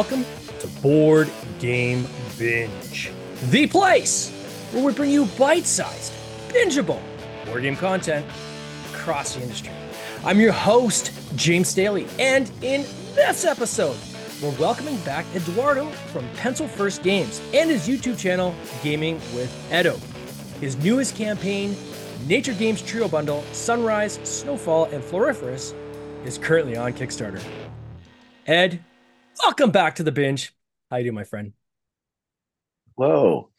welcome to Board Game Binge, the place where we bring you bite sized, bingeable board game content across the industry. I'm your host, James Staley, and in this episode, we're welcoming back Eduardo from Pencil First Games and his YouTube channel, Gaming with Edo. His newest campaign, Nature Games Trio Bundle, Sunrise, Snowfall, and Floriferous, is currently on Kickstarter. Ed, welcome back to the binge. How you doing, my friend? Whoa,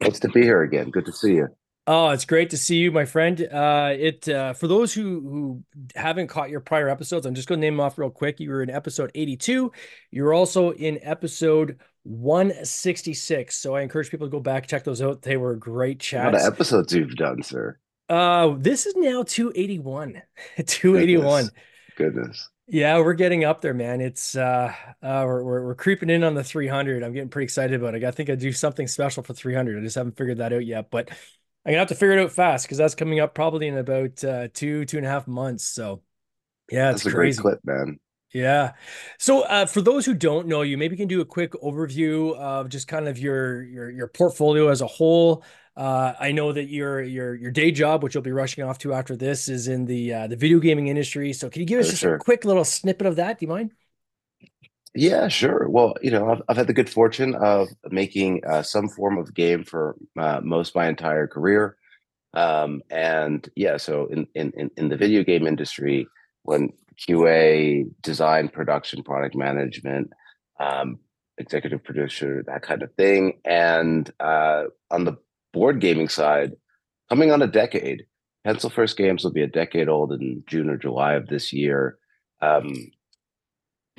nice to be here again. Good to see you. Oh, it's great to see you, my friend. Uh, it uh, for those who who haven't caught your prior episodes, I'm just going to name them off real quick. You were in episode 82. You were also in episode 166. So I encourage people to go back check those out. They were great chats. What episodes you've done, sir? Uh, this is now 281. 281. Goodness. Goodness. Yeah, we're getting up there, man. It's uh, uh we're, we're, we're creeping in on the 300. I'm getting pretty excited about it. I think I do something special for 300. I just haven't figured that out yet, but I'm gonna have to figure it out fast because that's coming up probably in about uh, two two and a half months. So yeah, it's That's crazy. a great clip, man. Yeah. So uh, for those who don't know you, maybe you can do a quick overview of just kind of your your your portfolio as a whole. Uh, I know that your your your day job, which you'll be rushing off to after this, is in the uh, the video gaming industry. So can you give us For just sure. a quick little snippet of that? Do you mind? Yeah, sure. Well, you know, I've, I've had the good fortune of making uh, some form of game for uh, most my entire career. Um, and yeah, so in, in, in the video game industry, when QA, design, production, product management, um, executive producer, that kind of thing. And uh, on the board gaming side, coming on a decade, Pencil First Games will be a decade old in June or July of this year. Um,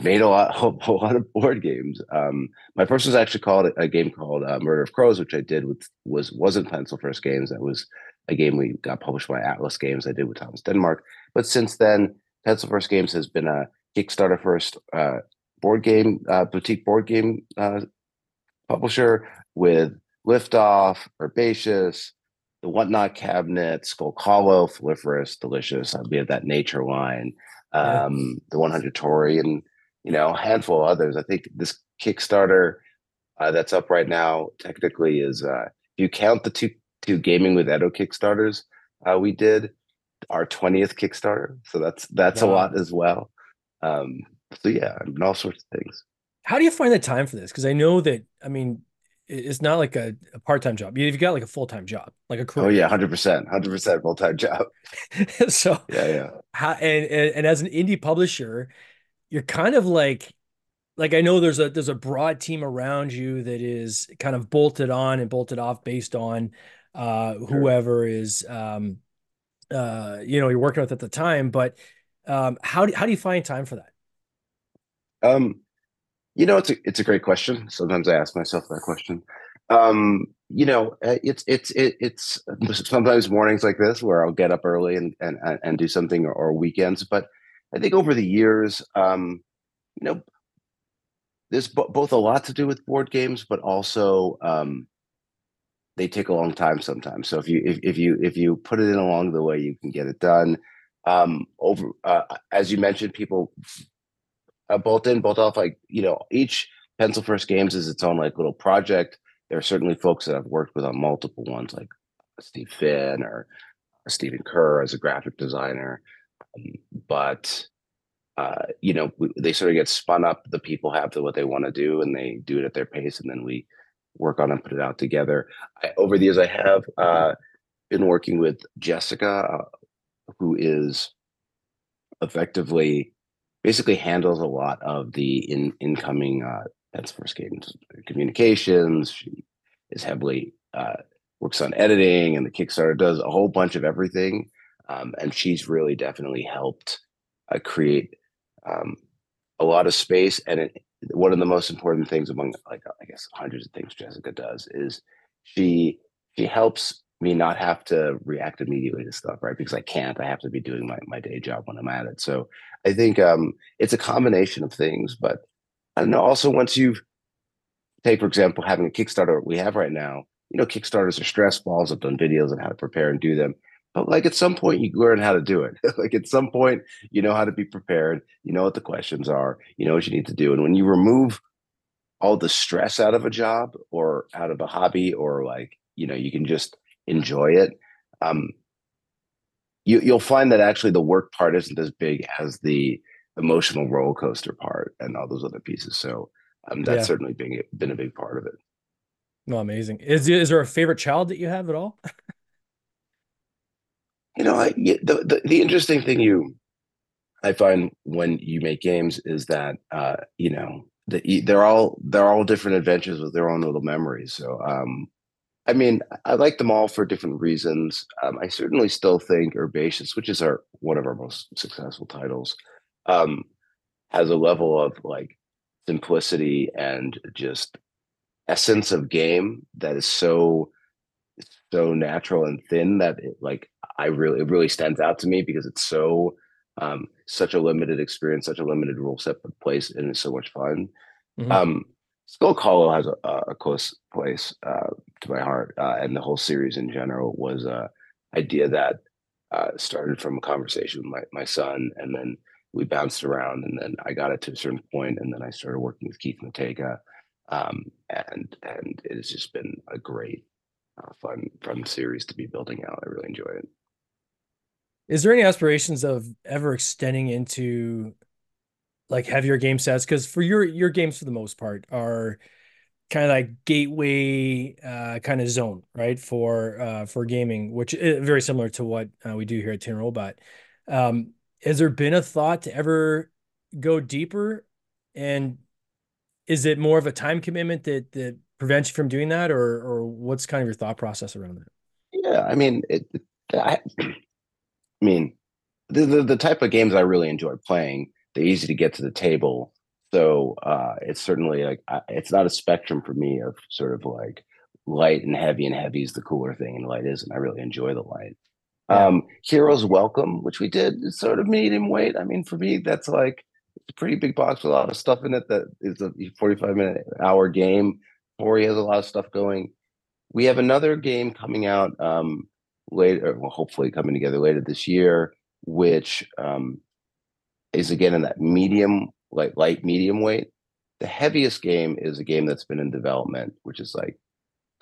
made a lot, a lot of board games. Um, my first was actually called a game called uh, Murder of Crows, which I did with was wasn't Pencil First Games. That was a game we got published by Atlas Games. I did with Thomas Denmark. But since then, Pencil First Games has been a Kickstarter first uh, board game uh, boutique board game uh, publisher with Liftoff, Herbaceous, the Whatnot Cabinet, Skulk Hollow, Floriferous, Delicious. We have that Nature line, um, the 100 Torii, and you know a handful of others. I think this Kickstarter uh, that's up right now technically is uh, if you count the two two Gaming with Edo Kickstarters uh, we did our 20th Kickstarter, so that's that's a lot as well. Um, so yeah, and all sorts of things. How do you find the time for this? Because I know that I mean, it's not like a, a part time job. You've got like a full time job, like a Oh yeah, hundred percent, hundred percent full time job. so Yeah, yeah. how and, and and as an indie publisher, you're kind of like like I know there's a there's a broad team around you that is kind of bolted on and bolted off based on uh whoever is um uh you know you're working with at the time, but um how do how do you find time for that? Um, you know, it's a it's a great question. Sometimes I ask myself that question. Um, you know, uh, it's it's it, it's sometimes mornings like this where I'll get up early and and and do something, or, or weekends. But I think over the years, um, you know, there's bo- both a lot to do with board games, but also um, they take a long time sometimes. So if you if, if you if you put it in along the way, you can get it done. Um, over uh, as you mentioned, people uh, bolt in, bolt off. Like you know, each Pencil First Games is its own like little project. There are certainly folks that I've worked with on multiple ones, like Steve Finn or Stephen Kerr as a graphic designer. Um, but uh, you know, we, they sort of get spun up. The people have to what they want to do, and they do it at their pace, and then we work on and put it out together. I, over the years, I have uh, been working with Jessica, uh, who is effectively basically handles a lot of the in, incoming uh, Pencil First Games communications. She is heavily uh, works on editing, and the Kickstarter does a whole bunch of everything. Um, and she's really definitely helped uh, create um, a lot of space. And it, one of the most important things among like I guess hundreds of things Jessica does is she she helps me not have to react immediately to stuff, right? Because I can't. I have to be doing my, my day job when I'm at it. So I think um, it's a combination of things. But I don't know. Also, once you've take for example having a Kickstarter we have right now, you know, Kickstarters are stress balls. I've done videos on how to prepare and do them. But like at some point, you learn how to do it. like at some point, you know how to be prepared. You know what the questions are. You know what you need to do. And when you remove all the stress out of a job or out of a hobby or like you know you can just enjoy it um you you'll find that actually the work part isn't as big as the emotional roller coaster part and all those other pieces so um that's Yeah. certainly been been a big part of it No, amazing. Is is there a favorite child that you have at all? you know I, the, the the interesting thing you i find when you make games is that uh you know the, they're all they're all different adventures with their own little memories. So um i mean i like them all for different reasons. Um i certainly still think herbaceous which is our one of our most successful titles um has a level of like simplicity and just essence of game that is so so natural and thin that it like I really it really stands out to me because it's so um such a limited experience, such a limited rule set but place and it's so much fun. Mhm. Um Skulk Hollow has a, a close place uh, to my heart, uh, and the whole series in general was a idea that uh, started from a conversation with my, my son, and then we bounced around, and then I got it to a certain point, and then I started working with Keith Matejka, um, and and it has just been a great, uh, fun fun series to be building out. I really enjoy it. Is there any aspirations of ever extending into like heavier game sets? Because for your your games for the most part are kind of like gateway uh, kind of zone, right? For uh, for gaming, which is very similar to what uh, we do here at Tin Robot. Um, has there been a thought to ever go deeper? And is it more of a time commitment that that prevents you from doing that, or or what's kind of your thought process around that? Yeah, I mean, it, it- I, I mean, the, the the type of games I really enjoy playing, they're easy to get to the table. So uh, it's certainly like I, it's not a spectrum for me of sort of like light and heavy, and heavy is the cooler thing, and light isn't. I really enjoy the light. Yeah. Um, Heroes Welcome, which we did, is sort of medium weight. I mean, for me, that's like it's a pretty big box with a lot of stuff in it. That is a 45 minute hour game. Ori has a lot of stuff going. We have another game coming out um, later, well, hopefully coming together later this year, which um, is again in that medium, like light medium weight. The heaviest game is a game that's been in development, which is like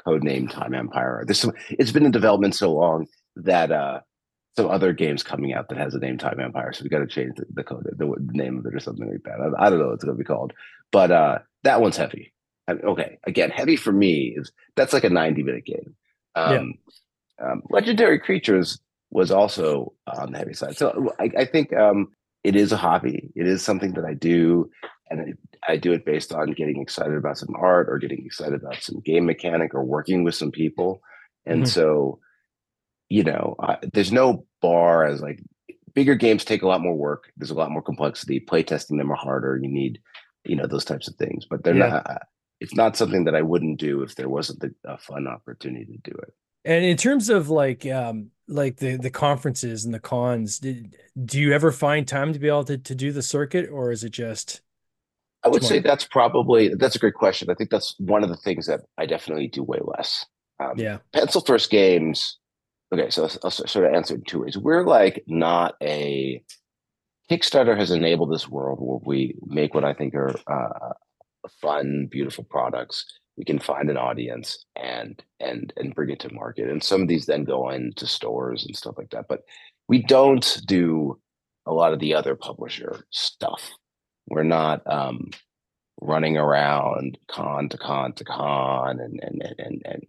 codename Time Empire. It's been in development so long that uh, some other games coming out that has the name Time Empire, so we got to change the, the code, the, name of it or something like that. I, I don't know what it's going to be called, but uh, that one's heavy. And, okay, again, heavy for me is that's like a 90 minute game. Um, um, Legendary Creatures was also on the heavy side, so I, I think um, it is a hobby. It is something that I do, and it, I do it based on getting excited about some art or getting excited about some game mechanic or working with some people. And Mhm. so, you know, I, there's no bar as like bigger games take a lot more work. There's a lot more complexity. Playtesting them are harder. You need, you know, those types of things. But they're Yeah. not. It's not something that I wouldn't do if there wasn't a, a fun opportunity to do it. And in terms of like um like the the conferences and the cons, did, do you ever find time to be able to to do the circuit, or is it just I would Come say that's probably that's a great question. I think that's one of the things that I definitely do way less. Um, yeah pencil first games okay so I'll, I'll sort of answer in two ways we're like not a kickstarter has enabled this world where we make what i think are uh, fun beautiful products we can find an audience and and and bring it to market and some of these then go into stores and stuff like that but we don't do a lot of the other publisher stuff we're not um running around con to con to con and and and and,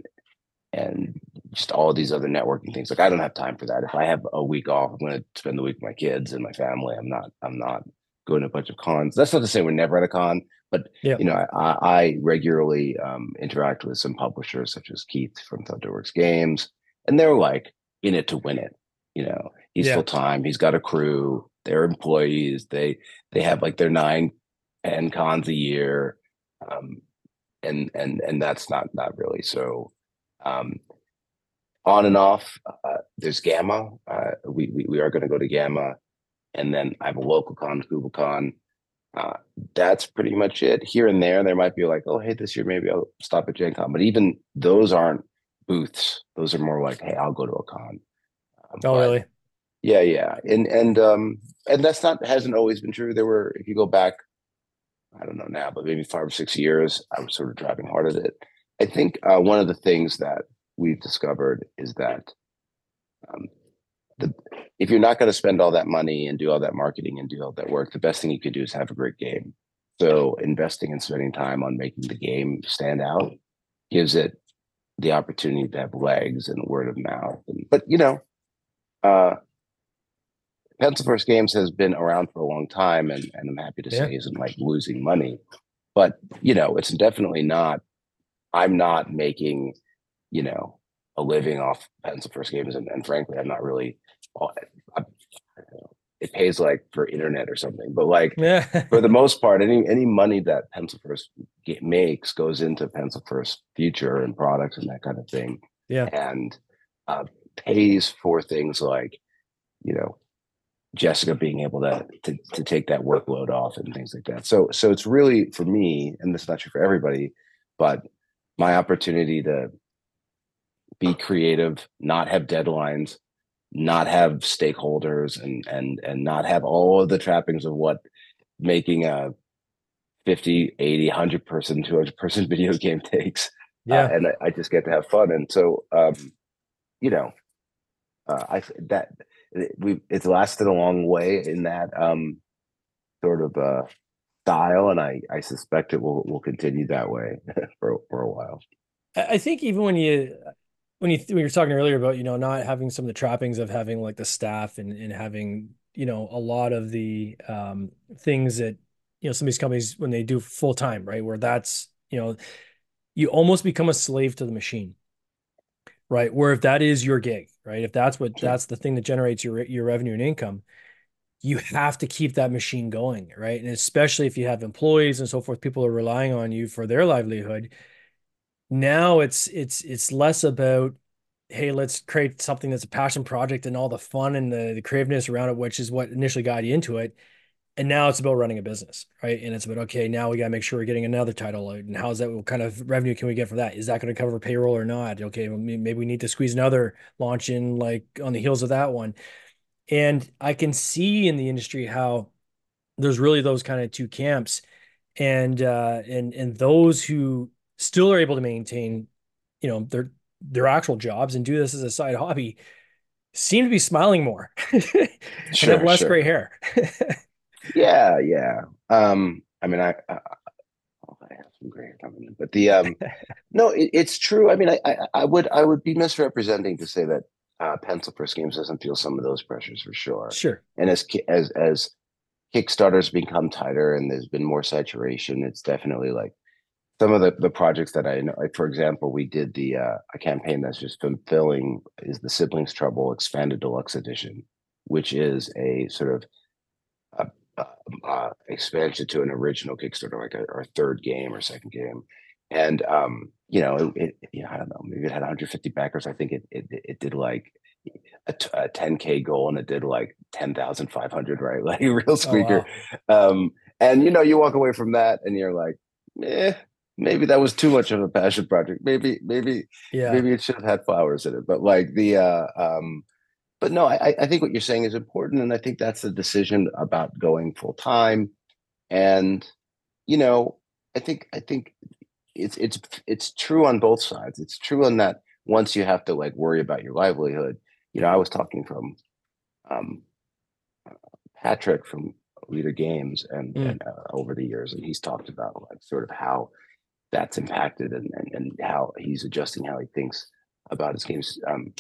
and just all these other networking things. Like I don't have time for that. If I have a week off, I'm going to spend the week with my kids and my family. I'm not. I'm not going to a bunch of cons. That's not to say we're never at a con, but Yeah. you know, I, I regularly um, interact with some publishers such as Keith from Thunderworks Games, and they're like in it to win it. You know, he's Yeah. full time. He's got a crew. They're employees. They they have like their nine ten cons a year, um, and and and that's not not really so. Um, on and off, uh, there's GAMA. Uh, we, we we are going to go to GAMA, and then I have a local con, KublaCon. Uh, that's pretty much it. Here and there, there might be like, oh, hey, this year maybe I'll stop at Gen Con, but even those aren't booths. Those are more like, hey, I'll go to a con. Um, oh really yeah, yeah, and and um and that's not hasn't always been true. There were, if you go back I don't know now, but maybe five or six years, I was sort of driving hard at it. I think uh, one of the things that we've discovered is that um, the if you're not going to spend all that money and do all that marketing and do all that work, the best thing you could do is have a great game. So investing and spending time on making the game stand out gives it the opportunity to have legs and word of mouth. And, but you know, uh, Pencil First Games has been around for a long time, and, and I'm happy to yeah. say isn't like losing money. But you know, it's definitely not. I'm not making, you know, a living off Pencil First Games, and, and frankly, I'm not really. It pays like for internet or something, but like yeah. for the most part, any any money that Pencil First makes goes into Pencil First future and products and that kind of thing. Yeah, and uh, pays for things like, you know, Jessica being able to, to to take that workload off and things like that. So so it's really for me, and this is not true for everybody, but my opportunity to be creative, not have deadlines, not have stakeholders, and and and not have all of the trappings of what making a 50, 80, 100 person, 200 person video game takes. Uh, yeah. Uh, and I, I, just get to have fun. And so, um, you know, uh, I that we it's lasted a long way in that um, sort of uh, style, and I I suspect it will will continue that way for for a while. I think even when you when you when you were talking earlier about you know not having some of the trappings of having like the staff and and having you know a lot of the um, things that you know some of these companies when they do full time right where that's you know you almost become a slave to the machine right? Where if that is your gig, right? If that's what that's the thing that generates your your revenue and income, you have to keep that machine going, right? And especially if you have employees and so forth, people are relying on you for their livelihood. Now it's it's it's less about hey, let's create something that's a passion project and all the fun and the, the creativeness around it, which is what initially got you into it. And now it's about running a business right? And it's about okay now we got to make sure we're getting another title out. And how's that what kind of revenue can we get for that? Is that going to cover payroll or not? Okay maybe we need to squeeze another launch in like on the heels of that one. And i can see in the industry how there's really those kind of two camps. And uh and and those who still are able to maintain you know their their actual jobs and do this as a side hobby seem to be smiling more and have less sure. gray hair yeah, yeah. Um, I mean, I, I, oh, I have some gray hair coming in, but the um, no, it, it's true. I mean, I, I, I, would I would be misrepresenting to say that uh, Pencil First Games doesn't feel some of those pressures for sure. Sure. And as as as Kickstarters become tighter and there's been more saturation, it's definitely like some of the, the projects that I know, like for example, we did the uh, a campaign that's just fulfilling is the Siblings Trouble Expanded Deluxe Edition, which is a sort of uh, uh, expansion to an original Kickstarter, like our third game or second game. And um, you know, it, it, you know, I don't know, maybe it had 150 backers. I think it it, it did like a, t- a 10k goal, and it did like 10,500, right? Like real squeaker. Oh, wow. Um, and you know, you walk away from that, and you're like, eh, maybe that was too much of a passion project. Maybe, maybe, yeah, maybe it should have had flowers in it. But like the uh, um, but no, I, I think what you're saying is important, and I think that's the decision about going full time. And you know, I think I think it's it's it's true on both sides. It's true on that once you have to like worry about your livelihood. You know, I was talking from um, Patrick from Leder Games and, mm. and uh, over the years, and he's talked about like sort of how that's impacted and, and, and how he's adjusting how he thinks about his games. Um,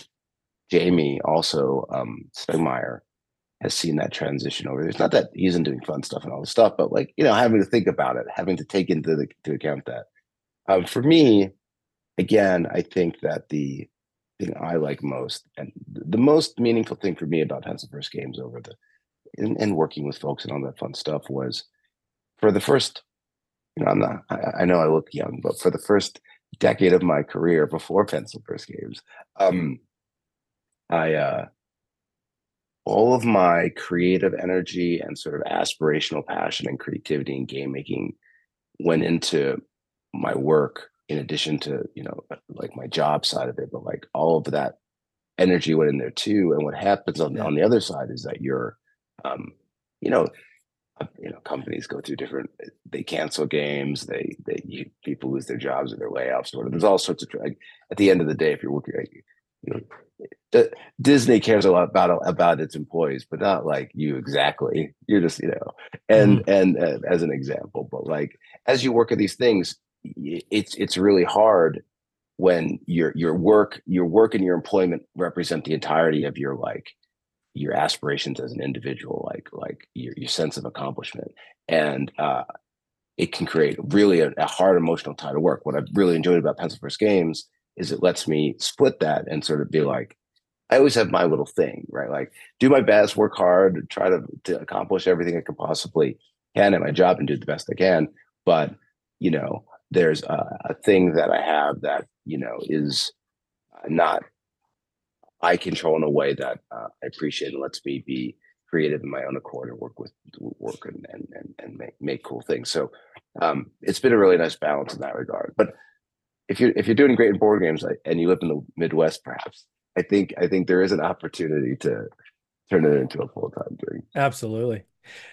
Jamie also um Stegmaier has seen that transition over. It's not that he isn't doing fun stuff and all this stuff, but like you know, having to think about it, having to take into the to account that. Um, for me, again, I think that the thing I like most and the most meaningful thing for me about Pencil First Games over the and working with folks and all that fun stuff was for the first, you know, I'm not I, I know I look young, but for the first decade of my career before Pencil First Games, um, I uh, all of my creative energy and sort of aspirational passion and creativity and game making went into my work in addition to you know like my job side of it but like all of that energy went in there too. And what happens on, on the other side is that you're um you know you know companies go through different they cancel games they they you, people lose their jobs or their layoffs or whatever there's all sorts of like, at the end of the day if you're working you know Disney cares a lot about about its employees, but not like you exactly. You're just you know, and mm-hmm. and uh, as an example, but like as you work at these things, it's it's really hard when your your work your work and your employment represent the entirety of your like your aspirations as an individual, like like your your sense of accomplishment, and uh, it can create really a, a hard emotional tie to work. What I've really enjoyed about Pencil First Games is it lets me split that and sort of be like I always have my little thing, right? Like do my best, work hard, try to, to accomplish everything I can possibly can at my job and do the best I can. But, you know, there's a, a thing that I have that, you know, is not I control in a way that uh, I appreciate and lets me be creative in my own accord and work with work and and and, and make, make cool things. So um, it's been a really nice balance in that regard. But if you're if you're doing great in board games and you live in the Midwest, perhaps I think I think there is an opportunity to turn it into a full time thing. Absolutely.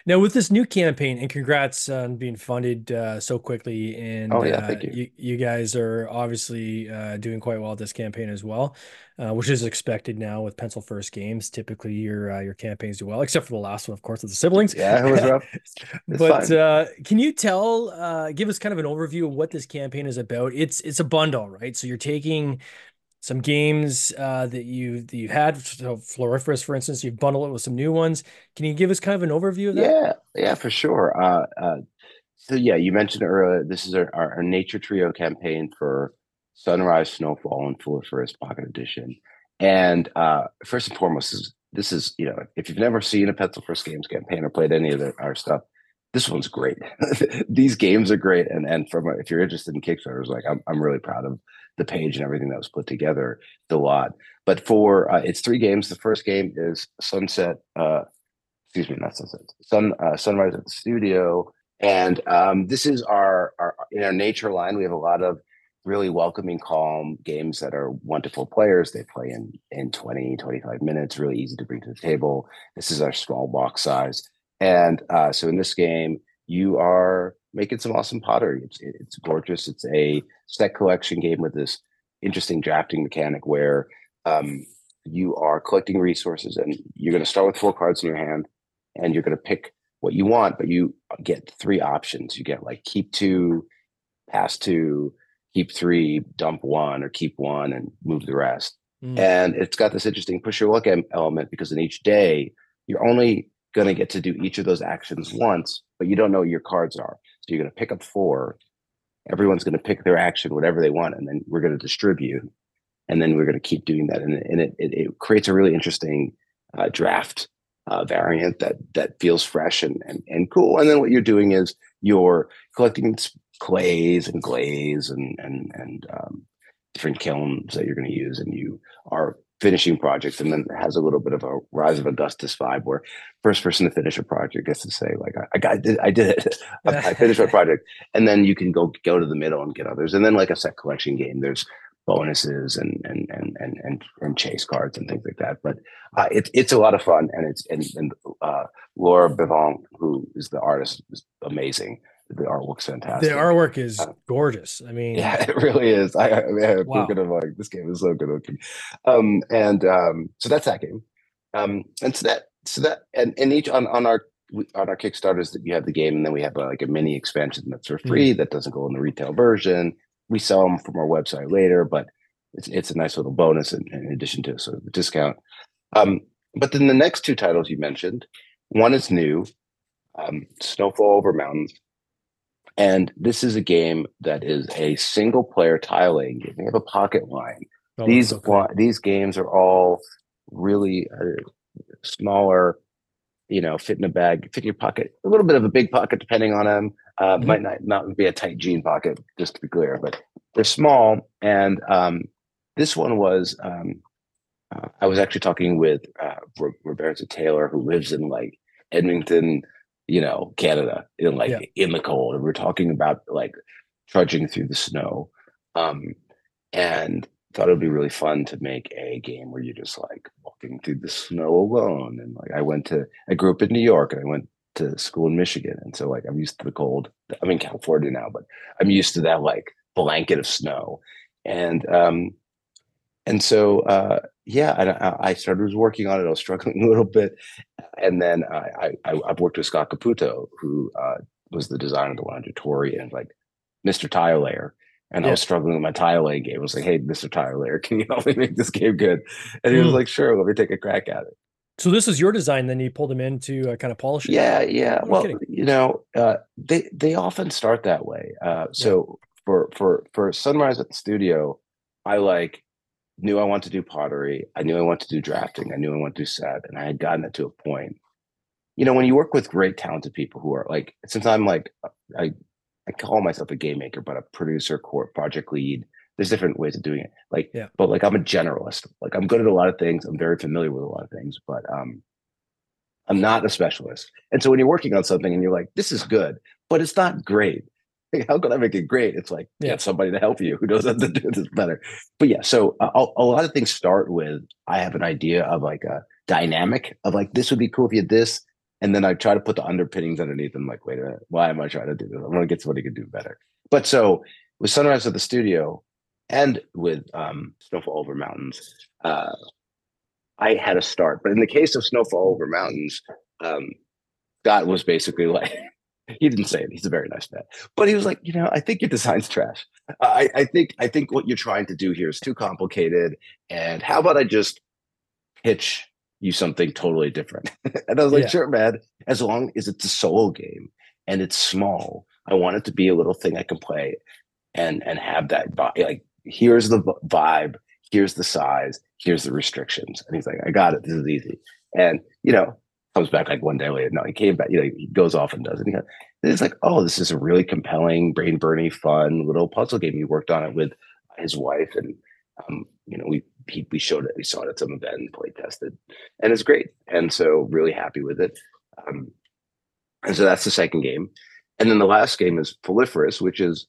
Now, with this new campaign, and congrats on being funded uh, so quickly, and oh yeah, uh, thank you. you. you. guys are obviously uh, doing quite well at this campaign as well, uh, which is expected now with Pencil First Games. Typically, your uh, your campaigns do well, except for the last one, of course, with the siblings. Yeah, it was rough. but uh, can you tell, give us kind of an overview of what this campaign is about? It's it's a bundle, right? So you're taking some games uh, that you that you had. So Floriferous, for instance, you bundle it with some new ones. Can you give us kind of an overview of that? Yeah, yeah, for sure. Uh, uh, so yeah, you mentioned earlier. This is our, our, Nature Trio campaign for Sunrise, Snowfall, and Floriferous Pocket Edition. And uh, first and foremost, is this is you know if you've never seen a Pencil First Games campaign or played any of the, our stuff, this one's great. These games are great, and and from if you're interested in Kickstarters, like I'm I'm really proud of the page and everything that was put together. A lot. But for uh, it's three games. The first game is Sunset. Uh, excuse me, not Sunset. Sun uh, Sunrise at the Studio, and um, this is our our in our nature line. We have a lot of really welcoming, calm games that are wonderful players. They play in in 20, 25 minutes. Really easy to bring to the table. This is our small box size, and uh, so in this game, you are making some awesome pottery. It's it's gorgeous. It's a set collection game with this interesting drafting mechanic where um, you are collecting resources and you're going to start with four cards in your hand and you're going to pick what you want, but you get three options. You get like keep two, pass two, keep three, dump one, or keep one and move the rest. Mm. And it's got this interesting push your luck element because in each day, you're only going to get to do each of those actions once, but you don't know what your cards are. So you're going to pick up four everyone's going to pick their action, whatever they want, and then we're going to distribute, and then we're going to keep doing that, and, and it, it, it creates a really interesting uh, draft uh, variant that that feels fresh and, and and cool. And then what you're doing is you're collecting clays and glaze and and and um, different kilns that you're going to use, and you are finishing projects and then has a little bit of a rise of augustus vibe where first person to finish a project gets to say like i, I, got, I did, I did it. I, finished my project. And then you can go go to the middle and get others. And then like a set collection game there's bonuses and and and and and, and chase cards and things like that. But uh, it's it's a lot of fun and it's and, and uh, laura bevon who is the artist is amazing the artwork's fantastic. The artwork is uh, gorgeous. I mean, yeah, it really is. I, I mean, I'm wow. of like this game is so good looking. Um, and um, so that's that game. Um, and so that so that and, and each on on our on our Kickstarters that you have the game, and then we have a, like a mini expansion that's for free mm. that doesn't go in the retail version. We sell them from our website later, but it's it's a nice little bonus in, in addition to sort of the discount. Um, but then the next two titles you mentioned, one is new, um, Snowfall Over Mountains, and this is a game that is a single player tiling game. We have a pocket line. Oh, these okay. these games are all really uh, smaller, you know, fit in a bag, fit in your pocket, a little bit of a big pocket depending on them. Uh, mm-hmm. Might not not be a tight jean pocket, just to be clear, but they're small. And um, this one was. Um, uh, I was actually talking with uh, Roberta Taylor, who lives in like Edmonton, you know, Canada in like yeah. in the cold. And we're talking about like trudging through the snow. Um, and thought it would be really fun to make a game where you're just like walking through the snow alone. And like I went to I grew up in New York and I went to school in Michigan, and so like I'm used to the cold. I'm in California now, but I'm used to that like blanket of snow, and um, and so uh, yeah, I, I started working on it. I was struggling a little bit, and then I I I've worked with Scott Caputo, who uh, was the designer of the 100 Torii and like Mr. Tile Layer. And yeah. I was struggling with my tile laying game. I was like, "Hey, Mr. Tile Layer, can you help me make this game good?" And he mm. was like, "Sure, let me take a crack at it." So this is your design. Then you pulled him in to uh, kind of polish it. Yeah, yeah. well, you know, uh, they they often start that way. Uh, so yeah. for for for Sunrise at the studio, I like knew I wanted to do pottery. I knew I wanted to do drafting. I knew I wanted to do set, and I had gotten it to a point. You know, when you work with great talented people who are like, since I'm like, I I call myself a game maker, but a producer, core project lead there's different ways of doing it. Like, yeah. but like I'm a generalist. Like I'm good at a lot of things. I'm very familiar with a lot of things, but um, I'm not a specialist. And so when you're working on something and you're like, this is good, but it's not great. Like, how can I make it great? It's like yeah. get somebody to help you who knows how to do this better. But yeah, so uh, a lot of things start with I have an idea of like a dynamic of like this would be cool if you had this, and then I try to put the underpinnings underneath. And like, wait a minute, why am I trying to do this? I'm going to get somebody who can do better. But so with Sunrise at the studio, and with um, Snowfall Over Mountains, uh, I had a start. But in the case of Snowfall Over Mountains, um, Scott was basically like, he didn't say it. He's a very nice man, but he was like, you know, I think your design's trash. I, I think I think what you're trying to do here is too complicated. And how about I just pitch you something totally different? and I was like, yeah. sure, man. As long as it's a solo game and it's small, I want it to be a little thing I can play and and have that vibe. like here's the vibe, here's the size, here's the restrictions. And he's like, I got it. This is easy. And, you know, comes back like one day later. No, he came back, you know, he goes off and does it. And it's like, oh, this is a really compelling, brain burning, fun little puzzle game. He worked on it with his wife. And, um, you know, we, he, we showed it, we saw it at some event and play tested. And it's great. And so really happy with it. Um, and so that's the second game. And then the last game is Floriferous, which is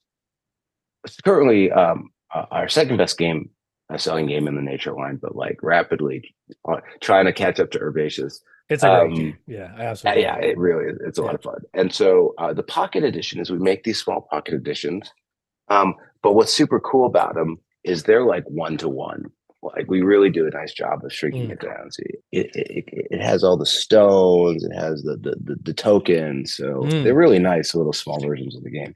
currently um, our second best game, a selling game in the nature line, but like rapidly uh, trying to catch up to Herbaceous. It's a great um, game. Yeah, absolutely. Yeah, it really is. It's a yeah. lot of fun. And so uh, the pocket edition is we make these small pocket editions. Um, but what's super cool about them is they're like one to one. Like we really do a nice job of shrinking mm. it down. See, it, it, it has all the stones, it has the the, the, the tokens. So mm. they're really nice little small versions of the game.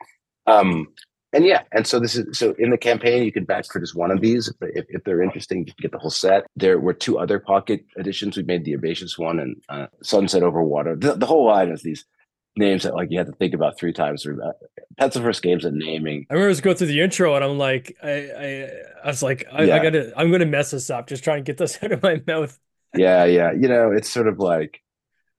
Um, and yeah, and so this is so in the campaign you can back for just one of these if, if they're interesting. You can get the whole set. There were two other pocket editions. We made the Herbaceous one and uh, Sunset Over Water. The, the, whole line is these names that like you have to think about three times. Through. That's the first games of naming. I remember going through the intro and I'm like, I I, I was like, I, yeah. I, gotta, I'm gonna mess this up. Just try and get this out of my mouth. yeah, yeah. You know, it's sort of like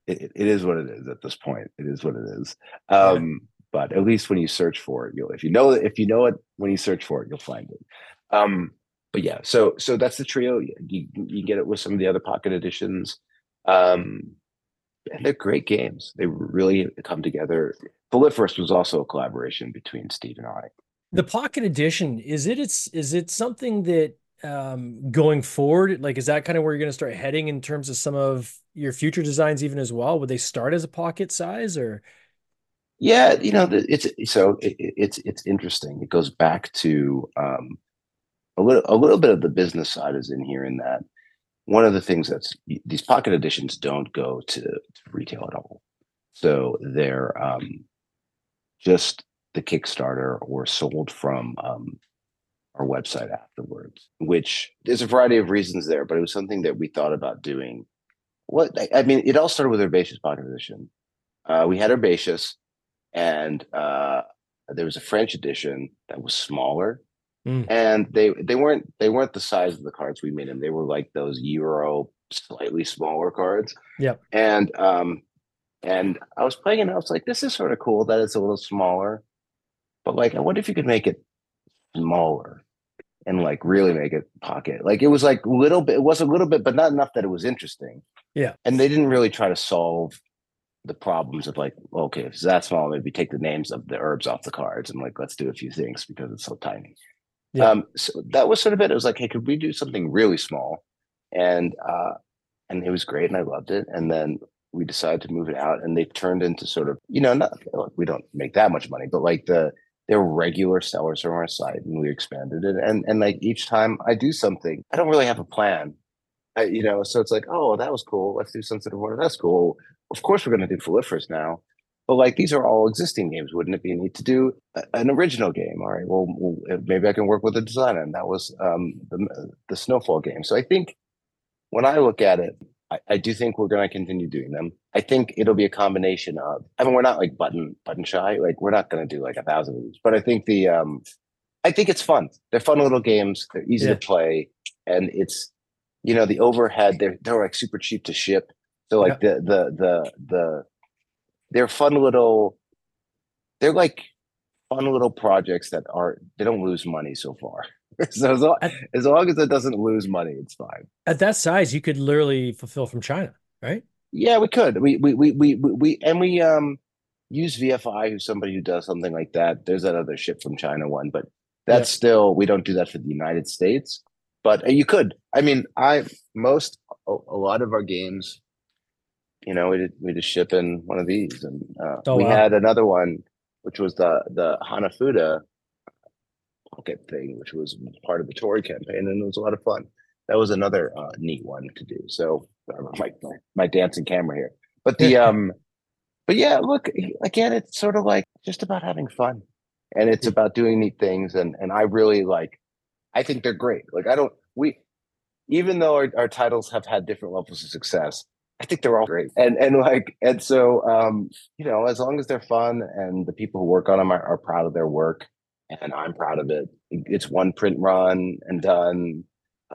it, it is what it is at this point. It is what it is. Um, but at least when you search for it, you'll if you know if you know it when you search for it, you'll find it. Um, but yeah, so so that's the trio. You you get it with some of the other pocket editions. Um, and they're great games. They really come together. Floriferous was also a collaboration between Steve and I. The pocket edition is it? It's is it something that um going forward like is that kind of where you're going to start heading in terms of some of your future designs even as well would they start as a pocket size or yeah, you know, it's so it, it's it's interesting. It goes back to um, a little a little bit of the business side is in here. In that, one of the things that's these pocket editions don't go to, to retail at all, so they're um, just the Kickstarter or sold from um, our website afterwards. Which there's a variety of reasons there, but it was something that we thought about doing. What I mean, it all started with Herbaceous Pocket Edition. Uh, we had Herbaceous and uh, there was a French edition that was smaller, mm. and they they weren't they weren't the size of the cards we made them. They were like those Euro slightly smaller cards. Yeah, and um, and I was playing and I was like, this is sort of cool that it's a little smaller, but like, I wonder if you could make it smaller and like really make it pocket. Like it was like a little bit, it was a little bit, but not enough that it was interesting. Yeah. And they didn't really try to solve the problems of like, okay, if it's that small, maybe take the names of the herbs off the cards and like let's do a few things because it's so tiny. Yeah. Um, so that was sort of it. It was like, hey, could we do something really small? And uh, and it was great, and I loved it. And then we decided to move it out, and they've turned into sort of you know not we don't make that much money, but like the they're regular sellers from our site, and we expanded it. And and like each time I do something, I don't really have a plan. I, you know, so it's like, oh, that was cool. Let's do Sunset Water. That's cool. Of course, we're going to do Floriferous now. But like these are all existing games. Wouldn't it be neat to do a, an original game? All right. Well, well, maybe I can work with a designer. And that was um, the the Snowfall game. So I think when I look at it, I, I do think we're going to continue doing them. I think it'll be a combination of. I mean, we're not like button button shy. Like we're not going to do like a thousand of these. But I think the um, I think it's fun. They're fun little games. They're easy yeah. to play, and it's you know the overhead. They're they're like super cheap to ship. So like yeah. the the the the they're fun little. They're like fun little projects that are they don't lose money so far. so as long, at, as long as it doesn't lose money, it's fine. At that size, you could literally fulfill from China, right? Yeah, we could. We we we we we and we um use VFI, who's somebody who does something like that. There's that other ship from China one, but that's yeah. still we don't do that for the United States. But uh, you could. I mean, I most a, a lot of our games, you know, we did, we just ship in one of these, and uh, oh, we wow. had another one, which was the the Hanafuda pocket thing, which was part of the Torii campaign, and it was a lot of fun. That was another uh, neat one to do. So my, my, my dancing camera here, but the um, but yeah, look again, it's sort of like just about having fun, and it's about doing neat things, and and I really like, I think they're great. Like I don't we, even though our, our titles have had different levels of success, I think they're all great. And and like and so um, you know, as long as they're fun and the people who work on them are, are proud of their work, and I'm proud of it. It's one print run and done.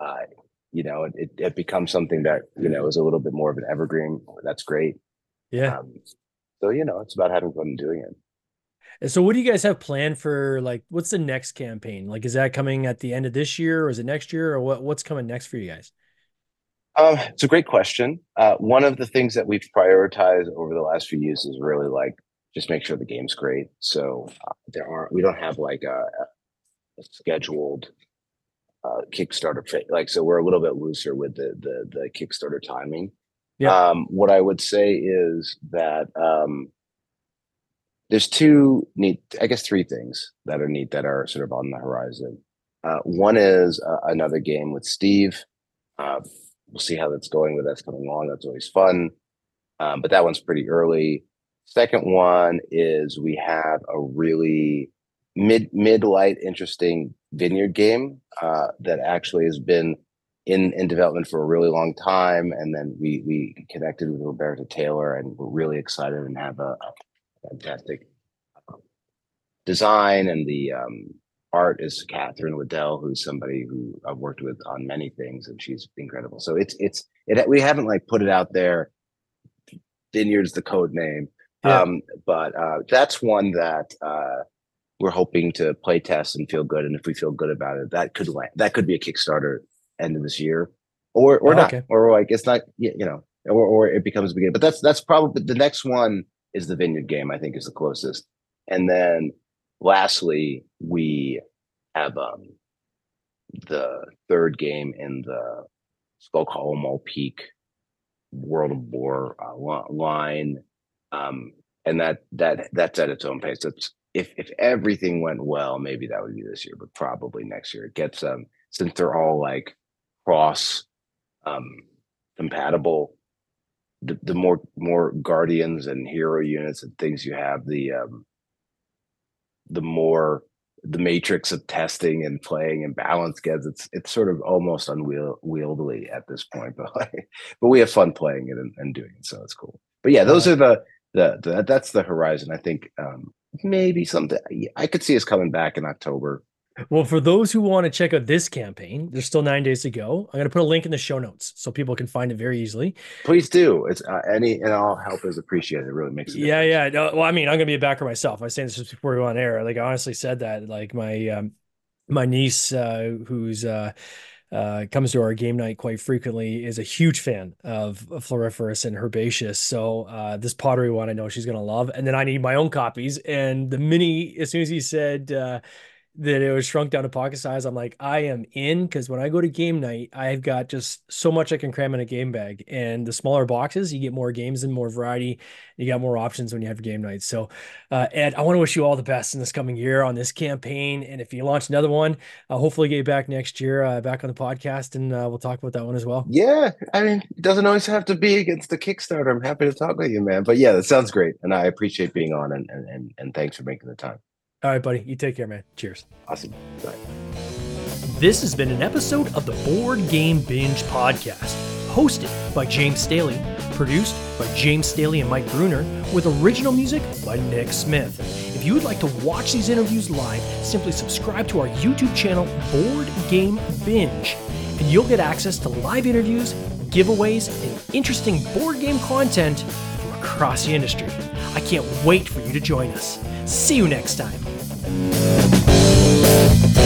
Uh, you know, it, it becomes something that you know is a little bit more of an evergreen. That's great. Yeah. Um, so you know, it's about having fun doing it. And so, what do you guys have planned for? Like, what's the next campaign? Like, is that coming at the end of this year, or is it next year, or what? What's coming next for you guys? Um, it's a great question. Uh, one of the things that we've prioritized over the last few years is really like just make sure the game's great. So uh, there aren't we don't have like a, a scheduled uh, Kickstarter fit. Like so, we're a little bit looser with the the, the Kickstarter timing. Yeah. Um, what I would say is that um, there's two neat, I guess, three things that are neat that are sort of on the horizon. Uh, one is uh, another game with Steve. Uh, we'll see how that's going with that's coming along. That's always fun. Um, but that one's pretty early. Second one is we have a really mid mid light interesting vineyard game uh, that actually has been in in development for a really long time, and then we we connected with Roberta Taylor, and we're really excited and have a, a fantastic um, design and the um, art is Catherine Waddell, who's somebody who I've worked with on many things, and she's incredible. So it's it's it we haven't like put it out there. Vineyard's the code name, yeah. Um, but uh, that's one that uh, we're hoping to play test and feel good. And if we feel good about it, that could land, that could be a Kickstarter end of this year, or or oh, not, okay. or like it's not you know, or or it becomes a beginning. But that's that's probably the next one is the Vineyard game. I think is the closest, and then lastly we have um, the third game in the Hollow Peak World of War uh, line um, and that that that's at its own pace. It's if if everything went well, maybe that would be this year, but probably next year. It gets um since they're all like cross um compatible. The, the more more guardians and hero units and things you have, the um the more the matrix of testing and playing and balance gets it's it's sort of almost unwieldy at this point but like, but we have fun playing it and, and doing it so it's cool but yeah those are the the, the that's the horizon. I think um, maybe something I could see us coming back in October. Well, for those who want to check out this campaign, there's still nine days to go. I'm going to put a link in the show notes so people can find it very easily. Please do. It's uh, any and all help is appreciated. It really makes it. Yeah, yeah. No, well, I mean, I'm going to be a backer myself. I was saying this just before we go on air. Like, I honestly said that. Like, my um, my niece, uh, who's uh, uh, comes to our game night quite frequently, is a huge fan of, of Floriferous and Herbaceous. So uh, this pottery one, I know she's gonna love. And then I need my own copies. And the mini, as soon as he said, uh, that it was shrunk down to pocket size, I'm like, I am in because when I go to game night, I've got just so much I can cram in a game bag. And the smaller boxes, you get more games and more variety. You got more options when you have game night. So, uh, Ed, I want to wish you all the best in this coming year on this campaign. And if you launch another one, uh, hopefully get back next year, uh, back on the podcast, and uh, we'll talk about that one as well. Yeah, I mean, it doesn't always have to be against the Kickstarter. I'm happy to talk with you, man. But yeah, that sounds great, and I appreciate being on, and and and thanks for making the time. All right, buddy. You take care, man. Cheers. Awesome. Bye. This has been an episode of the Board Game Binge podcast, hosted by James Staley, produced by James Staley and Mike Bruner, with original music by Nick Smith. If you would like to watch these interviews live, simply subscribe to our YouTube channel, Board Game Binge, and you'll get access to live interviews, giveaways, and interesting board game content from across the industry. I can't wait for you to join us. See you next time. Música